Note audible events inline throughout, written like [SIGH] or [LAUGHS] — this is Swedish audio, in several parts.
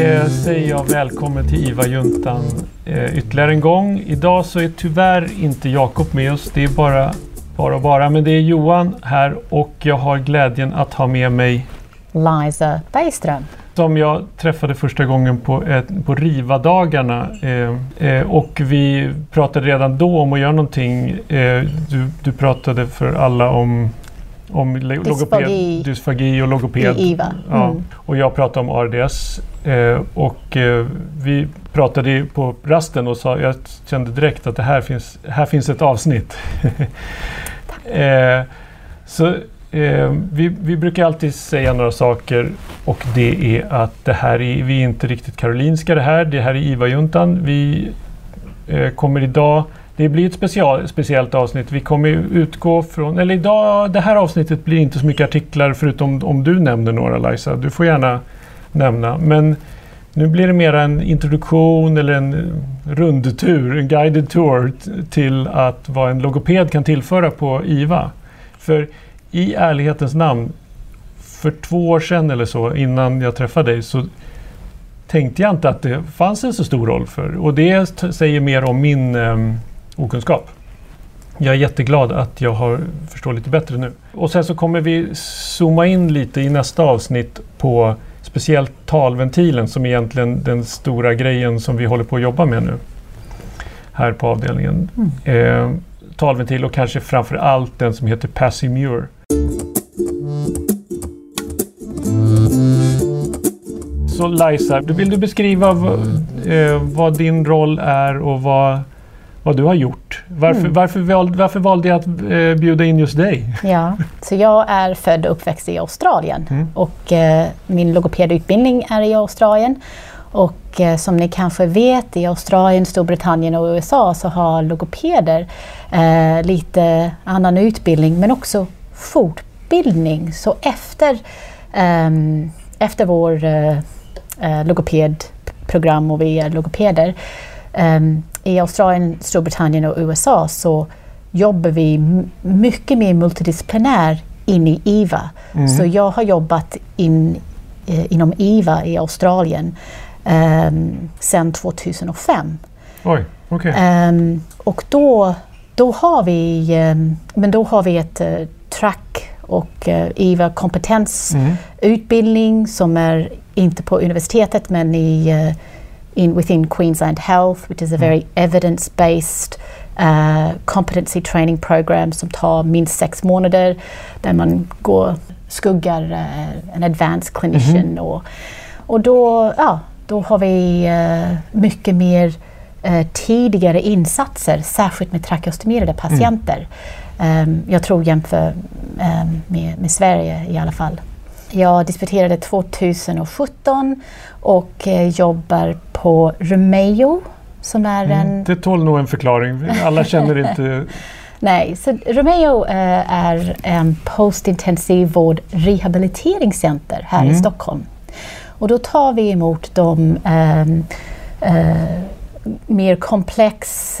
eh, säger jag välkommen till IVA-juntan eh, ytterligare en gång. Idag så är tyvärr inte Jakob med oss. Det är bara, bara, bara. Men det är Johan här och jag har glädjen att ha med mig Liza Bergström. Som jag träffade första gången på, eh, på RIVA-dagarna. Eh, eh, och vi pratade redan då om att göra någonting. Eh, du, du pratade för alla om om logoped, dysfagi och logoped. I IVA. Mm. Ja. Och jag pratade om ARDS. Eh, och eh, vi pratade på rasten och sa, jag kände direkt att det här finns, här finns ett avsnitt. [LAUGHS] eh, så vi, vi, brukar alltid säga några saker och det är att det här är, vi är inte riktigt karolinska det här. Det här är IVA-juntan. Vi kommer idag det blir ett special, speciellt avsnitt. Vi kommer utgå från, eller idag, det här avsnittet blir inte så mycket artiklar förutom om du nämner några Liza. Du får gärna nämna. Men nu blir det mer en introduktion eller en rundtur, en guided tour till att vad en logoped kan tillföra på IVA. För i ärlighetens namn, för två år sedan eller så innan jag träffade dig så tänkte jag inte att det fanns en så stor roll för. Och det säger mer om min ehm, okunskap. Jag är jätteglad att jag har förstår lite bättre nu. Och sen så kommer vi zooma in lite i nästa avsnitt på speciellt talventilen som är egentligen den stora grejen som vi håller på att jobba med nu. Här på avdelningen. Mm. Eh, talventil och kanske framför allt den som heter Passimure. Så Liza, vill du beskriva eh, vad din roll är och vad vad du har gjort. Varför, mm. varför, valde, varför valde jag att eh, bjuda in just dig? Ja, så jag är född och uppväxt i Australien mm. och eh, min logopedutbildning är i Australien. Och eh, som ni kanske vet i Australien, Storbritannien och USA så har logopeder eh, lite annan utbildning men också fortbildning. Så efter, ehm, efter vår eh, eh, logopedprogram och vi är logopeder i Australien, Storbritannien och USA så jobbar vi mycket mer multidisciplinär in i IVA. Mm. Så jag har jobbat in, eh, inom IVA i Australien um, sedan 2005. Oj, okay. Um, ehm, och då, då, har vi, um, men då har vi ett uh, track och uh, IVA kompetensutbildning mm. som är inte på universitetet men i uh, in within Queensland Health, which is a very mm. evidence-based uh, competency training program som tar minst sex månader där man går, skuggar uh, en advanced clinician. Mm -hmm. och, och då, ja, då har vi uh, mycket mer uh, tidigare insatser, särskilt med trakeostomerade patienter. Mm. Um, jag tror jämför um, med, med Sverige i alla fall. Jag disputerade 2017 och eh, jobbar på Romeo som är mm, en... Det tål nog en förklaring. Alla känner [LAUGHS] inte... Nej, så Romeo äh, är en postintensivvård rehabiliteringscenter här mm. i Stockholm. Och då tar vi emot de äh, äh, mer komplex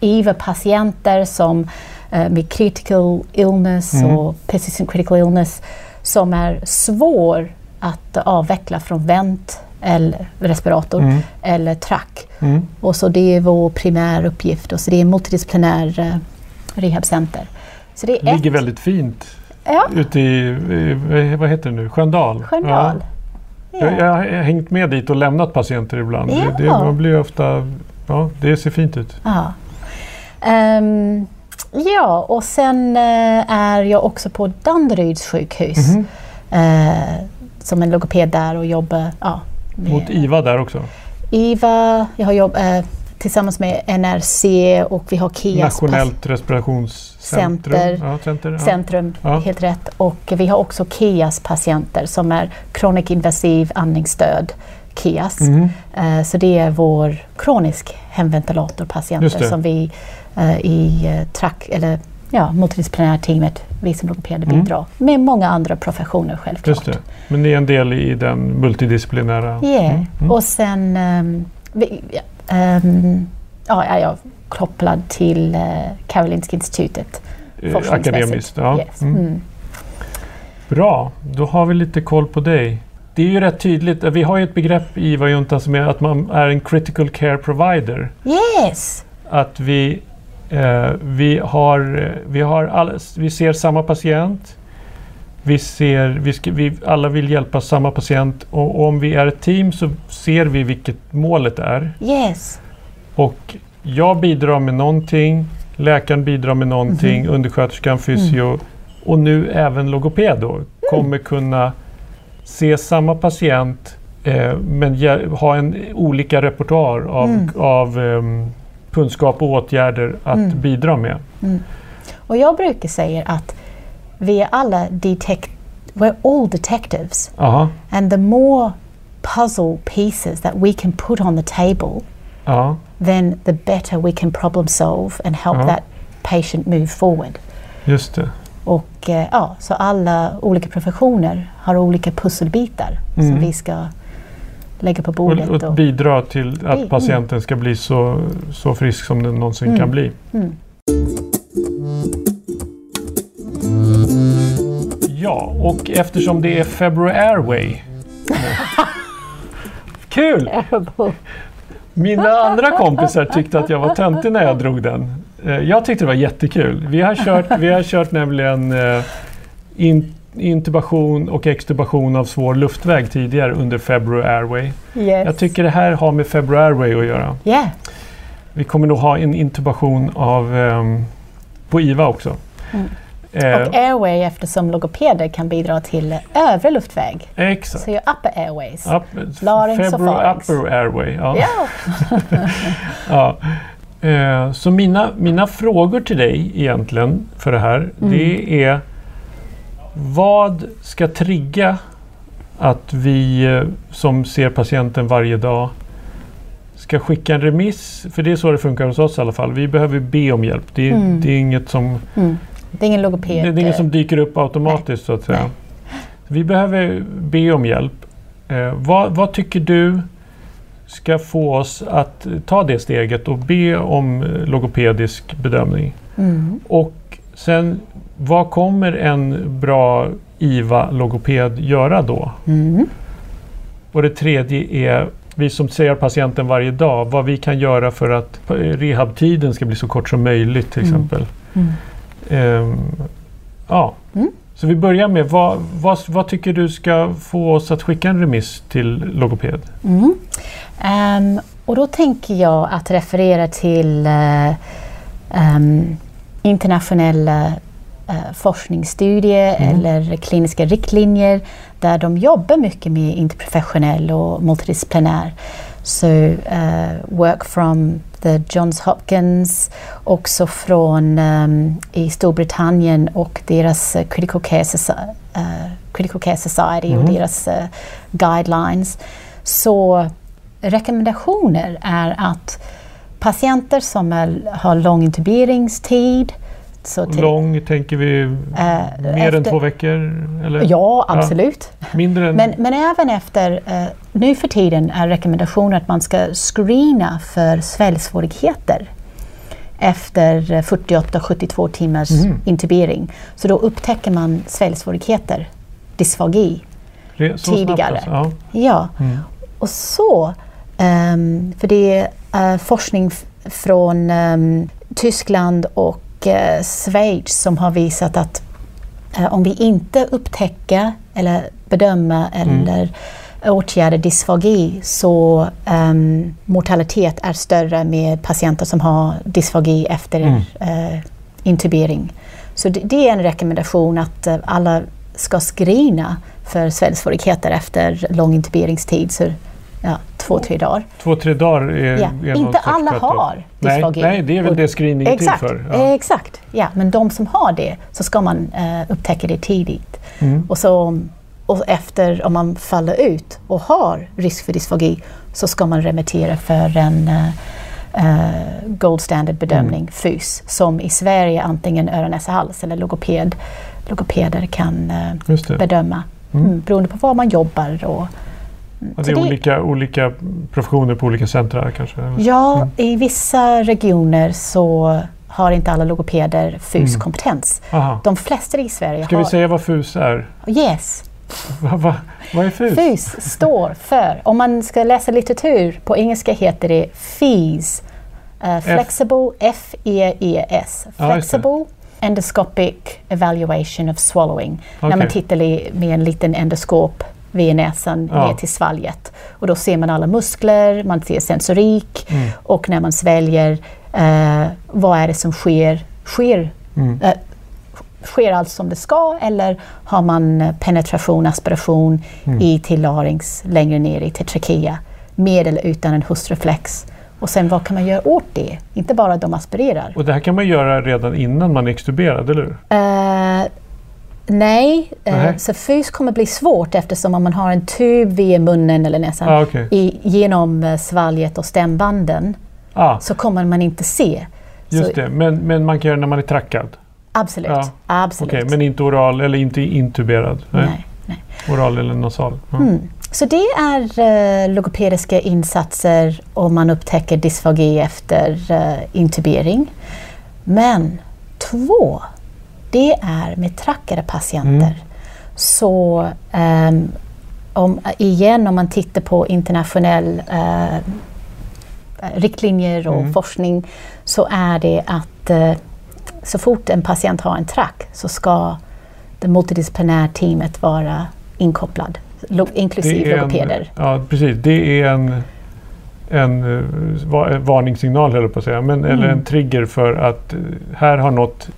IVA-patienter som med critical illness mm. och persistent critical illness som är svår att avveckla från vänt eller respirator mm. eller track. Mm. Och så det är vår primäruppgift och så det är multidisciplinär uh, rehabcenter. Så det, det ligger ett... väldigt fint ja. ute i, vad heter det nu, Sköndal. Sköndal. Ja. Ja. Jag, jag, har hängt med dit och lämnat patienter ibland. Ja. Det, det, man blir ofta, ja, det ser fint ut. Ja, um, ja och sen uh, är jag också på Danderyds sjukhus. Mm -hmm. som en logoped där och jobbar ja, mot IVA där också? IVA, jag har jobbat eh, tillsammans med NRC och vi har KIAS Nationellt respirationscenter. Ja, center, ja. Centrum, ja. helt rätt. Och vi har också KIAS patienter som är kronisk invasiv andningsstöd. KIAS. Mm. Uh, så det är vår kronisk hemventilatorpatienter som vi i uh, track, eller ja, multidisciplinära teamet, vi som logopeder mm. bidrar med många andra professioner självklart. Just det. Men ni är en del i den multidisciplinära? Ja, yeah. mm. mm. och sen um, vi, um, ja, är jag kopplad till uh, Karolinska institutet. Uh, akademiskt, ja. Yes. Mm. mm. Bra, då har vi lite koll på dig. det är ju rätt tydligt. Vi har ju ett begrepp i IVA-juntan som är att man är en critical care provider. Yes! Att vi, eh, vi, har, vi, har all, vi ser samma patient. Vi ser, vi, ska, vi alla vill hjälpa samma patient och, och om vi är ett team så ser vi vilket målet är. Yes! Och jag bidrar med någonting, läkaren bidrar med någonting, Mhm. undersköterskan, fysio och nu även logoped då, kommer kunna se samma patient eh, men ha en olika repertoar av, Mm. av ehm, kunskap och åtgärder att Mm. bidra med. Och jag brukar säga att vi är alla detect we're all detectives Aha, and the more puzzle pieces that we can put on the table ja, then the better we can problem solve and help Ja. that patient move forward. just det. Och eh, ja, så alla olika professioner har olika pusselbitar Mm. som vi ska lägga på bordet. Och, och och, bidra till Mm. att patienten ska bli så, så frisk som den någonsin Mm. kan bli. mm. Ja, och eftersom det är February Airway. [LAUGHS] Kul! Mina andra kompisar tyckte att jag var töntig när jag drog den. Eh, Jag tyckte det var jättekul. Vi har kört, vi har kört nämligen eh, in, intubation och extubation av svår luftväg tidigare under February Airway. Yes. Jag tycker det här har med February Airway att göra. Yeah. Vi kommer nog ha en intubation av, ehm, på IVA också. Mm. Eh, Och airway eftersom logopeder kan bidra till övre luftväg. exakt. Så your upper airways. Up, Larynx och pharynx. Upper Airway. Ja. Ja. [LAUGHS] Ja. Eh, så mina, mina frågor till dig egentligen för det här, Mm. det är vad ska trigga att vi eh, som ser patienten varje dag ska skicka en remiss? För det är så det funkar hos oss i alla fall. Vi behöver be om hjälp. Det är, Mm. det är, inget, som, Mm. Det är ingen logoped. det är inget som dyker upp automatiskt så att säga. Nej. Vi behöver be om hjälp. Eh, vad, vad tycker du ska få oss att ta det steget och be om eh, logopedisk bedömning? Mm. Och sen, vad kommer en bra IVA-logoped göra då? Mm. Och det tredje är, vi som ser patienten varje dag, vad vi kan göra för att eh, rehabtiden ska bli så kort som möjligt till Mm. exempel. Mm. Ehm, ja. Mm. Så vi börjar med, vad, vad, vad tycker du ska få oss att skicka en remiss till logoped? Ehm, och då tänker jag att referera till eh, ehm, internationella eh, forskningsstudier Mm. eller kliniska riktlinjer där de jobbar mycket med interprofessionell och multidisciplinär. Så eh, work from the Johns Hopkins, också från ehm, i Storbritannien och deras eh, Critical Care, Soci- eh, Critical Care Society och Mhm. deras guidelines. Så rekommendationer är att patienter som är, har lång intuberingstid så till, Lång, tänker vi eh, mer än efter- två veckor? Eller Ja, absolut. mindre än... Men, men även efter, eh, nu för tiden är rekommendationen att man ska screena för sväljsvårigheter efter eh, 48-72 timmars Mhm. intubering. Så då upptäcker man sväljsvårigheter, dysfagi. Re- tidigare. Snabbt alltså. Ja, ja. Mm. och så, ehm, för det är eh, forskning från ehm, Tyskland och eh, Schweiz som har visat att eh, om vi inte upptäcker eller bedömer Mm. eller åtgärder dysfagi så ehm, mortalitet är större med patienter som har dysfagi efter Mm. eh, intubering. Så det, det är en rekommendation att eh, alla ska screena för sväljsvårigheter efter lång intuberingstid, så ja, två, tre dagar. Två, tre dagar är, Ja. är Inte alla har Nej, dysfagi. nej, det är väl det screening är till Exakt, för. Ja. exakt. Ja, men de som har det så ska man eh, upptäcka det tidigt. Mm. Och, så, och efter, om man faller ut och har risk för dysfagi så ska man remittera för en eh, eh, gold standard bedömning, Mm. FUS, som i Sverige antingen öron, näsa, hals eller logoped, logopeder kan eh, bedöma. Mm. Mm, beroende på var man jobbar. Och, det är olika, olika professioner på olika centra kanske? Ja, Mm. i vissa regioner så har inte alla logopeder FUS-kompetens. Aha. De flesta i Sverige Mm. Ska har... vi säga vad FUS är? Yes. Va, va, vad är FUS? FUS står för, om man ska läsa litteratur, på engelska heter det FEES. Uh, flexible, F-E-E-S. Flexible Endoscopic Evaluation of Swallowing. När man tittar med en liten endoskop via näsan Ja. ner till svalget. Och då ser man alla muskler, man ser sensorik Mm. och när man sväljer, eh, vad är det som sker? Sker, Mm. eh, sker allt som det ska eller har man penetration, aspiration Mm. i till larynx längre ner i till trachea med eller utan en hustreflex? Och sen vad kan man göra åt det? Inte bara att de aspirerar. Och det här kan man göra redan innan man är extuberad, eller hur? Eh, nej, eh, Nej. så fys kommer bli svårt eftersom om man har en tub via munnen eller näsan Ah, okej. i, genom eh, svalget och stämbanden Ah, så kommer man inte se. just så, det. Men, men man kan göra när man är trackad? Absolut. Ja, absolut. Okej, men inte oral eller inte intuberad? nej, nej. Oral eller nasal? Ja. Mm. Så det är eh, logopediska insatser om man upptäcker dysfagi efter eh, intubering. Men två, det är med trackade patienter. Mm. Så ehm, om, igen om man tittar på internationell eh, riktlinjer och Mm. forskning så är det att eh, så fort en patient har en track så ska det multidisciplinära teamet vara inkopplad, lo- inklusive logopeder. Ja, precis. Det är en, en eh, va- varningssignal, höll jag på att säga. Men, Eller Mm. en trigger för att här har något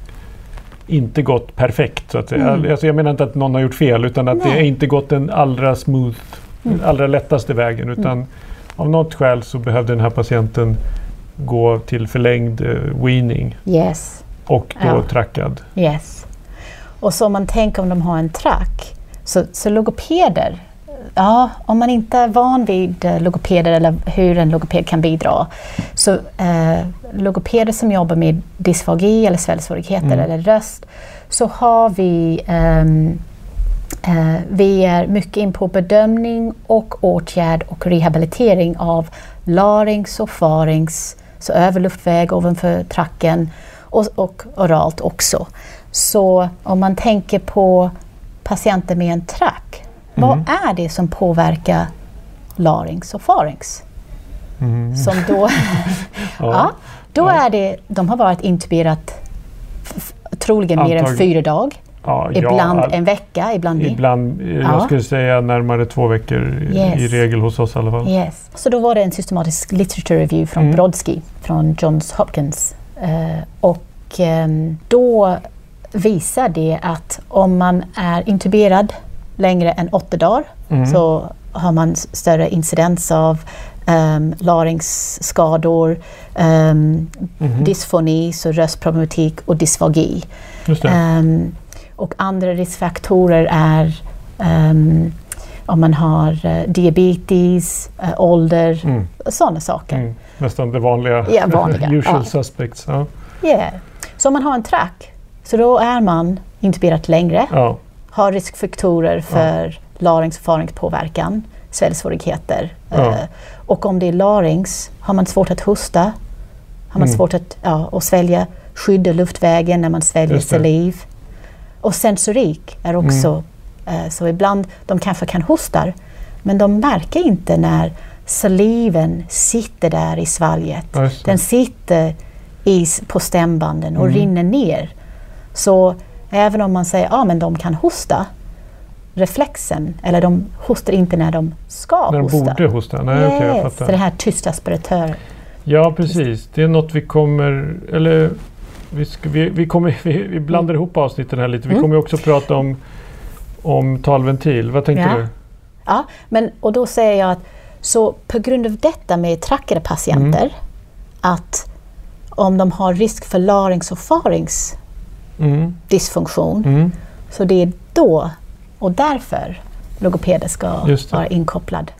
inte gått perfekt. Så att säga. Mm. Alltså, jag menar inte att någon har gjort fel utan att det Nej. är inte gått den allra smooth, Mm. allra lättaste vägen. Utan av något skäl så behövde den här patienten gå till förlängd eh, weaning Yes, och då Ja. trackad. yes. Och så om man tänker om de har en track, så, så logopeder, ja, om man inte är van vid eh, logopeder eller hur en logoped kan bidra, så eh, logopeder som jobbar med dysfagi eller sväljsvårigheter Mm. eller röst, så har vi ehm, eh, vi är mycket in på bedömning och åtgärd och rehabilitering av larynx och farinx, så överluftväg ovanför tracken och, och oralt också. Så om man tänker på patienter med en track, vad Mm. är det som påverkar larynx och farinx? Mm. Som då, [LAUGHS] [LAUGHS] ja, då Ja. är det, de har varit intuberat troligen mer än fyra dagar, Ja, ja, ibland all- en vecka, ibland mer. Ibland, eh, Ja. jag skulle säga närmare två veckor i- Yes. i regel hos oss i alla fall. Yes. Så då var det en systematisk literature review från Mm. Brodsky från Johns Hopkins. Eh, och ehm, då visar det att om man är intuberad längre än åtta dagar Mm. så har man större incidens av um, larynxskador, um, Mhm. dysfoni, så röstproblematik och dysfagi. Ehm, och andra riskfaktorer är om man har eh, diabetes, eh, ålder, Mm. sådana saker. Mm. Nästan det vanliga. Ja, vanliga, [LAUGHS] Usual ja. suspects. Ja. Yeah. Så om man har en track, så då är man intuberat längre, Ja. Har riskfaktorer för larynx och faringspåverkan, sväljsvårigheter. Ja. Eh, och om det är larynx, har man svårt att hosta, har man Mm. svårt att, ja, att svälja, skydda luftvägen när man sväljer saliv. Och sensorik är också, Mm. eh, så ibland de kanske kan hosta, men de märker inte när saliven sitter där i svalget. Ja. Den sitter i, på stämbanden och Mm. rinner ner. Så även om man säger att ah, men de kan hosta, reflexen, eller de hostar inte när de ska När de hosta. borde hosta. Nej, okej, jag yes, så det fattar. här tysta aspiratören. Ja, precis. Det är något vi kommer... Eller vi, ska, vi, vi, kommer, vi, vi blandar ihop avsnitten här lite. Vi Mm. kommer också prata om, om talventil. Vad tänkte Ja. du? Ja, men, och då säger jag att så på grund av detta med trackade patienter, att om de har risk för larynx och farinx Mm. dysfunktion, Mm. så det är då och därför logopeder ska vara inkopplad.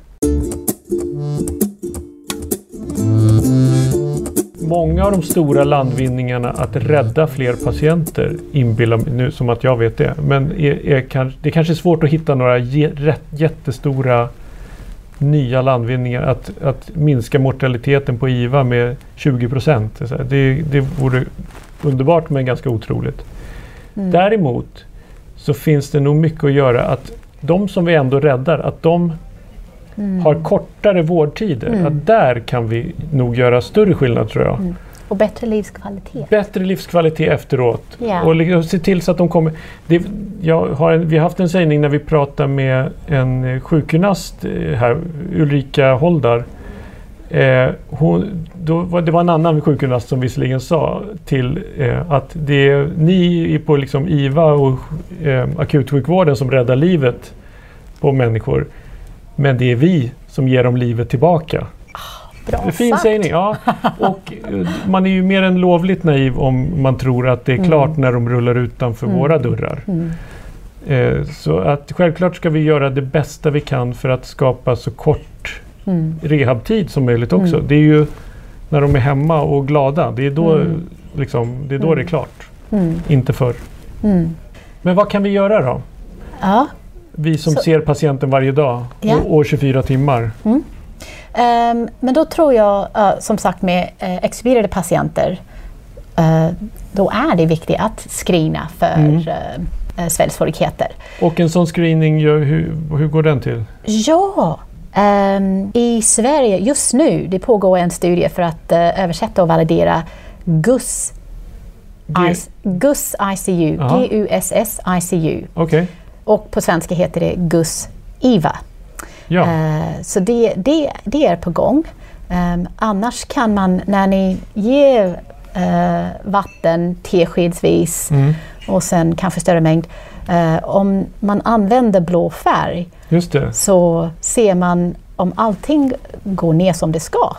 Många av de stora landvinningarna att rädda fler patienter inbillar mig nu som att jag vet det. Men är, är, kanske- det kanske är svårt att hitta några ge, rätt, jättestora nya landvinningar. Att, att minska mortaliteten på IVA med 20 procent. Det, det vore underbart men ganska otroligt. Mm. Däremot så finns det nog mycket att göra att de som vi ändå räddar, att de Mm. har kortare vårdtider. Att där kan vi nog göra större skillnad tror jag. Mm. Och bättre livskvalitet. Bättre livskvalitet efteråt. Ja. Och liksom se till så att de kommer... Det, jag har en, vi har haft en sägning när vi pratade med en eh, sjukgymnast eh, här, Ulrika Holdar. Eh, hon, då det var en annan sjukgymnast som visserligen sa till eh, att det är ni på liksom IVA och eh, akutsjukvården som räddar livet på människor. Men det är vi som ger dem livet tillbaka. Bra Fin sagt. sägning, ja. [LAUGHS] Och eh, man är ju mer än lovligt naiv om man tror att det är klart när de rullar utanför Mm. våra dörrar. Mm. Eh, Så att självklart ska vi göra det bästa vi kan för att skapa så kort Mm. rehabtid som möjligt också. Mm. Det är ju när de är hemma och glada, det är då, Mm. liksom, det, är då Mm. det är klart. Mm. Inte förr. Mm. Men vad kan vi göra då? Ja. Vi som Så- ser patienten varje dag Ja. och, och 24 timmar. Ehm, men då tror jag, eh, som sagt med uh, extuberade patienter, eh, då är det viktigt att screena för Mm. uh, sväljsvårigheter. Och en sån screening, hur, hur går den till? Ja, i Sverige just nu, det pågår en studie för att eh, översätta och validera GUS, IC, GUS ICU. G-U-S-S ICU. Okej, Och på svenska heter det GUS IVA. ja. Eh, Så det, det, det är på gång. Ehm, annars kan man när ni ger eh, vatten teskedsvis Mm. och sen kanske större mängd. Eh, om man använder blå färg så ser man om allting går ner som det ska.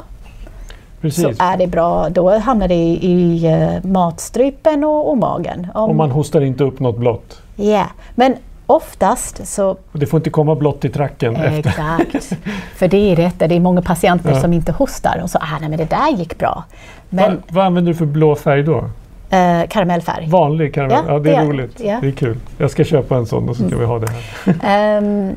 precis. Så är det bra, då hamnar det i, i eh, matstrupen och, och magen. Om, Om man hostar inte upp något blått. Ja, Men oftast så Och Det får inte komma blått i tracken efter. Exakt. För det är rätt, det är många patienter Ja. som inte hostar och så, ah, nej men det där gick bra. Men Va, vad använder du för blå färg då? Eh, karamellfärg. Vanlig karamell? Ja, Ja, det är det är- roligt. ja. Det är kul. Jag ska köpa en sån och så ska vi ha det här. Ehm,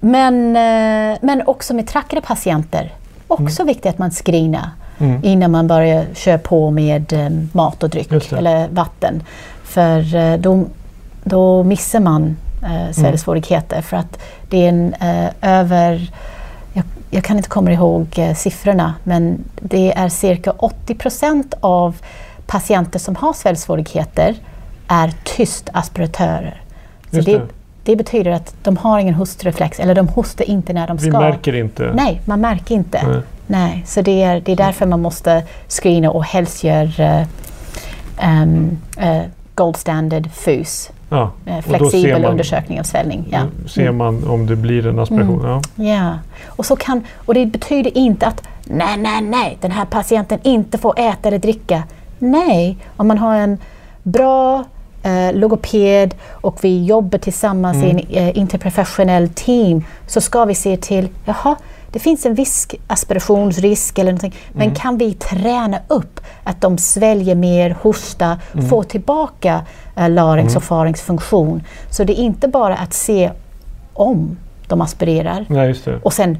men, eh, men också med trackade patienter. Också viktigt att man screenar Mm. innan man börjar köra på med eh, mat och dryck eller vatten. För eh, då, då missar man eh, sväljsvårigheter för att det är en eh, över jag, jag kan inte komma ihåg eh, siffrorna men det är cirka 80 procent av patienter som har sväljsvårigheter är tyst aspiratörer. Så det, det. det betyder att de har ingen hostreflex eller de hostar inte när de Vi ska. märker inte. Nej, man märker inte. Nej. Nej, så det är, det är därför man måste screena och helst göra um, uh, gold standard FUS, Ja. uh, då flexibel man- undersökning av svällning. Ja. Då ser man om det blir en aspiration. Ja. Ja, och, så kan, och det betyder inte att nej, nej, nej, den här patienten inte får äta eller dricka. Nej, om man har en bra eh, logoped och vi jobbar tillsammans i en eh, interprofessionell team så ska vi se till, jaha, det finns en viss aspirationsrisk eller någonting, men kan vi träna upp att de sväljer mer, hosta, får tillbaka eh, larynx och faryngsfunktion. Så det är inte bara att se om de aspirerar det. och sen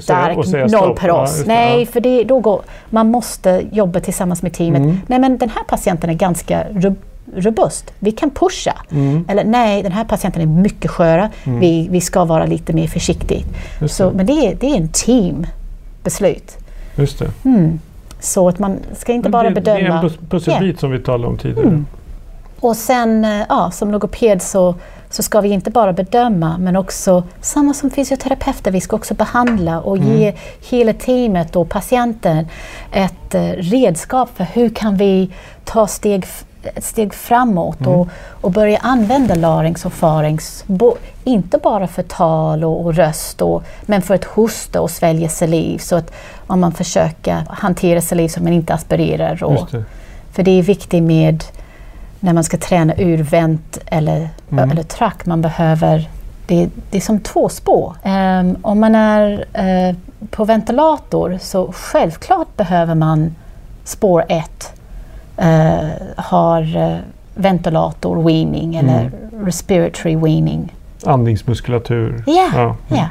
stark och säga noll stopp. per Ja, oss. just det. Nej, för det, då går, man måste jobba tillsammans med teamet. Mm. Nej, men den här patienten är ganska ro- robust. Vi kan pusha. Mm. Eller nej, den här patienten är mycket sköra. Vi, vi ska vara lite mer försiktiga. Så, men det är, det är en teambeslut. Just det. Mm. Så att man ska inte Men bara det, bedöma. Det är en pus- pusselbit som vi talade om tidigare. Mm. Och sen eh, ja, som logoped så, så ska vi inte bara bedöma men också samma som fysioterapeuter, vi ska också behandla och ge hela teamet och patienten ett eh, redskap för hur kan vi ta steg, steg framåt och, och börja använda larynx och faryngx. Bo, inte bara för tal och, och röst och, men för att hosta och svälja saliv. Så att om man försöker hantera saliv så man inte aspirerar. Och, det. för det är viktigt med när man ska träna ur vänt eller, Mm. eller track. Man behöver, det, det är som två spår. Ehm, om man är eh, på ventilator så självklart behöver man spår ett eh, har eh, ventilator weaning eller respiratory weaning. Andningsmuskulatur. Ja, Ja. ja.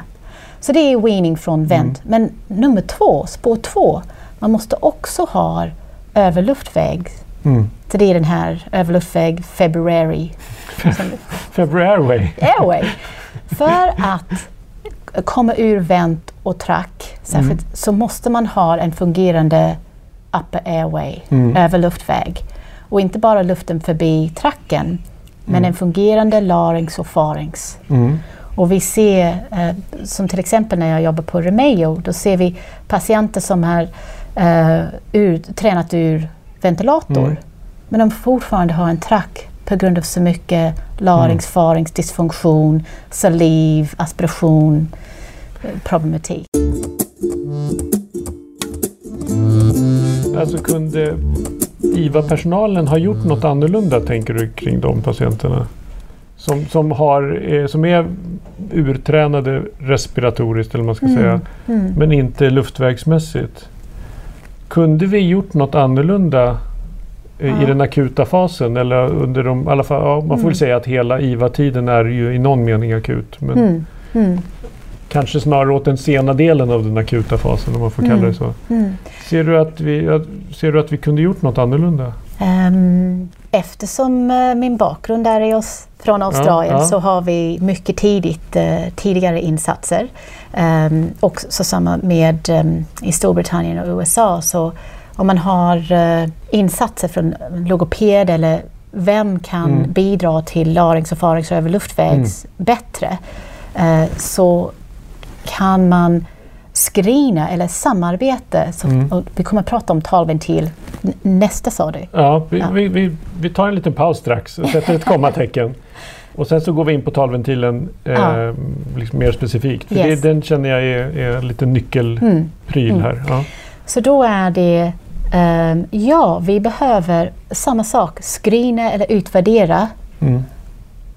Så det är weaning från vänt. Men nummer två, spår två, man måste också ha överluftväg Mm. så det är den här överluftväg February [LAUGHS] February Airway. För att komma ur vänt och track särskilt, Mm. så måste man ha en fungerande upper airway, Mm. över luftväg. Och inte bara luften förbi tracken, men Mm. en fungerande larynx och pharynx. Mm. Och vi ser, eh, som till exempel när jag jobbar på Remeo, då ser vi patienter som har eh, ur, tränat ur ventilator, Mm. men de fortfarande har en track på grund av så mycket larynx, Mm. saliv, aspiration, eh, problematik. Alltså kunde IVA-personalen ha gjort något annorlunda tänker du kring de patienterna? Som, som, har, eh, som är urtränade respiratoriskt eller man ska säga, Mm. men inte luftvägsmässigt. Kunde vi gjort något annorlunda eh, i Ja. den akuta fasen? Eller under de, alla fall, ja, man får Mm. säga att hela IVA-tiden är ju i någon mening akut. Men Mm. Mm. kanske snarare åt den sena delen av den akuta fasen om man får kalla Mm. det så. Mm. Ser du att vi, ser du att vi kunde gjort något annorlunda? Ehm, eftersom eh, min bakgrund är i oss från Australien ja. så har vi mycket tidigt, eh, tidigare insatser. Um, och så samma med um, i Storbritannien och USA så om man har eh, insatser från logoped eller vem kan Mm. bidra till larynx och pharynx och över luftvägs bättre eh, så kan man screena eller samarbeta. Så, Mm. vi kommer att prata om talventil nästa sa du. Ja, vi, Ja. Vi, vi, vi tar en liten paus strax och sätter ett kommatecken. Och sen så går vi in på talventilen eh, Ja. liksom mer specifikt. För Yes. det, den känner jag är, är lite nyckelpryl Mm. här. Ja. Så då är det, ehm, ja vi behöver samma sak, screena eller utvärdera Mm.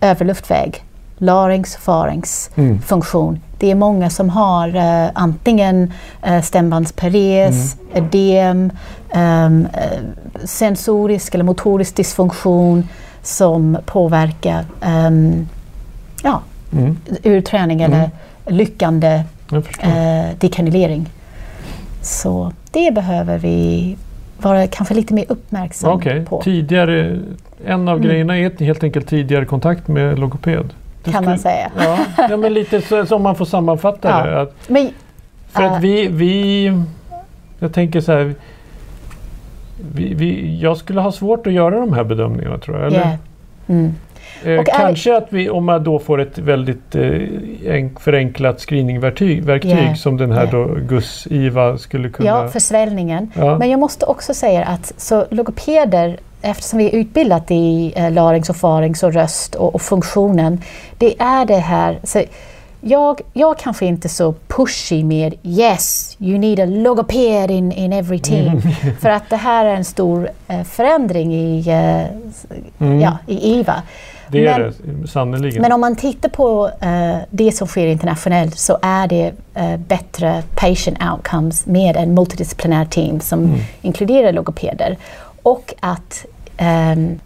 över luftväg, larynx, pharynx Mm. funktion. Det är många som har eh, antingen uh, stämbandspares, Mm. ödem, ehm, eh, sensorisk eller motorisk dysfunktion som påverkar um, ja, Mm. urträning eller lyckande Jag förstår. eh, dekanulering. Så det behöver vi vara kanske lite mer uppmärksamma Okej, på. tidigare, en av Mm. grejerna är helt enkelt tidigare kontakt med logoped. Kan man skulle- säga. Ja, ja men lite så, som man får sammanfatta Ja. det. Att, Men, för Äh. att vi, vi, jag tänker så här, vi, vi, jag skulle ha svårt att göra de här bedömningarna tror jag. Eller? yeah. mm. Eh, kanske att vi, om man då får ett väldigt eh, en, förenklat screeningverktyg verktyg Yeah. som den här Yeah. GUS-IVA skulle kunna... Ja, för svällningen. Ja. Men jag måste också säga att så logopeder, eftersom vi är utbildat i eh, larynx och pharynx och röst och, och funktionen, det är det här. Så jag, jag kanske inte är så pushy med yes, you need a logoped in, in every team. [LAUGHS] För att det här är en stor eh, förändring i, eh, Mm. ja, i IVA. det är men- det, sannerligen. Men om man tittar på eh, det som sker internationellt så är det eh, bättre patient outcomes med en multidisciplinär team som Mm. inkluderar logopeder. Och att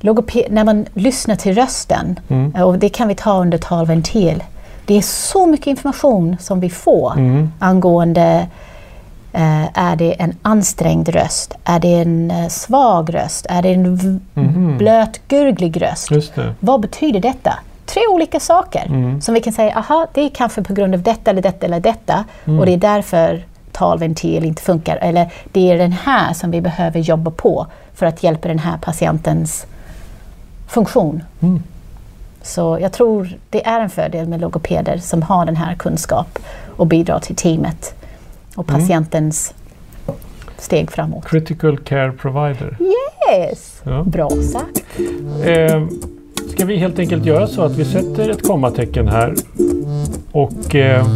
logope- när man lyssnar till rösten, Mm. eh, och det kan vi ta under talventil, det är så mycket information som vi får Mm. angående eh, är det en ansträngd röst? Är det en eh, svag röst? Är det en Mhm. blöt, gurglig röst? Vad betyder detta? Tre olika saker Mm. som vi kan säga, aha, det är kanske på grund av detta eller detta eller detta Mm. och det är därför talventil inte funkar. Eller det är den här som vi behöver jobba på för att hjälpa den här patientens funktion. Mm. Så jag tror det är en fördel med logopeder som har den här kunskap och bidrar till teamet och Mm. patientens steg framåt. Critical care provider. Yes! Ja. Bra sagt. Eh, ska vi helt enkelt göra så att vi sätter ett kommatecken här och eh,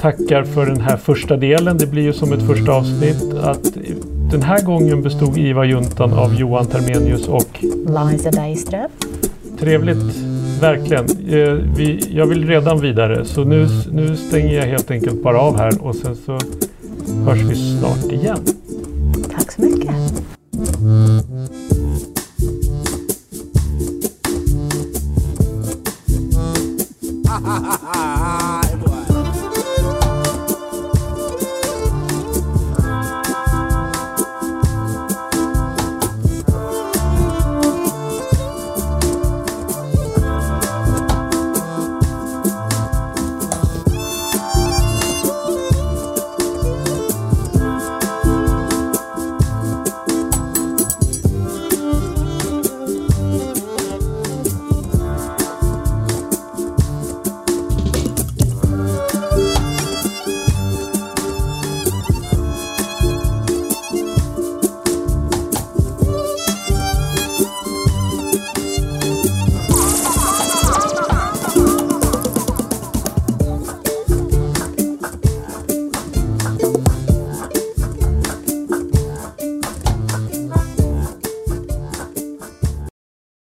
tackar för den här första delen. Det blir ju som ett första avsnitt att den här gången bestod IVA-juntan av Johan Termenius och Liza Bergström. trevligt, verkligen. Eh, vi, jag vill redan vidare så nu, nu stänger jag helt enkelt bara av här och sen så hörs vi snart igen.